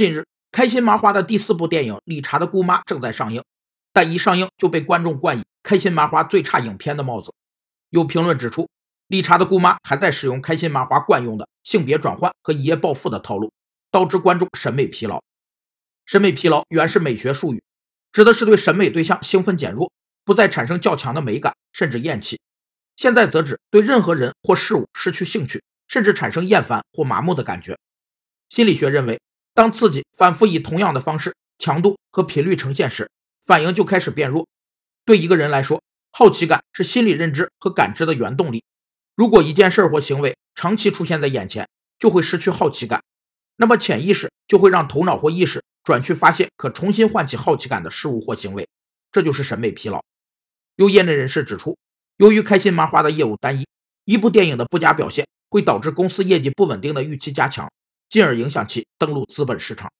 近日，开心麻花的第四部电影《理查的姑妈》正在上映，但一上映就被观众冠以“开心麻花最差影片”的帽子。有评论指出，理查的姑妈还在使用开心麻花惯用的性别转换和一夜暴富的套路，导致观众审美疲劳。审美疲劳原是美学术语，指的是对审美对象兴奋减弱，不再产生较强的美感，甚至厌弃。现在则指对任何人或事物失去兴趣，甚至产生厌烦或麻木的感觉。心理学认为。当刺激反复以同样的方式、强度和频率呈现时，反应就开始变弱。对一个人来说，好奇感是心理认知和感知的原动力。如果一件事或行为长期出现在眼前，就会失去好奇感，那么潜意识就会让头脑或意识转去发现可重新唤起好奇感的事物或行为，这就是审美疲劳。有业内人士指出，由于开心麻花的业务单一，一部电影的不佳表现会导致公司业绩不稳定的预期加强。进而影响其登陆资本市场。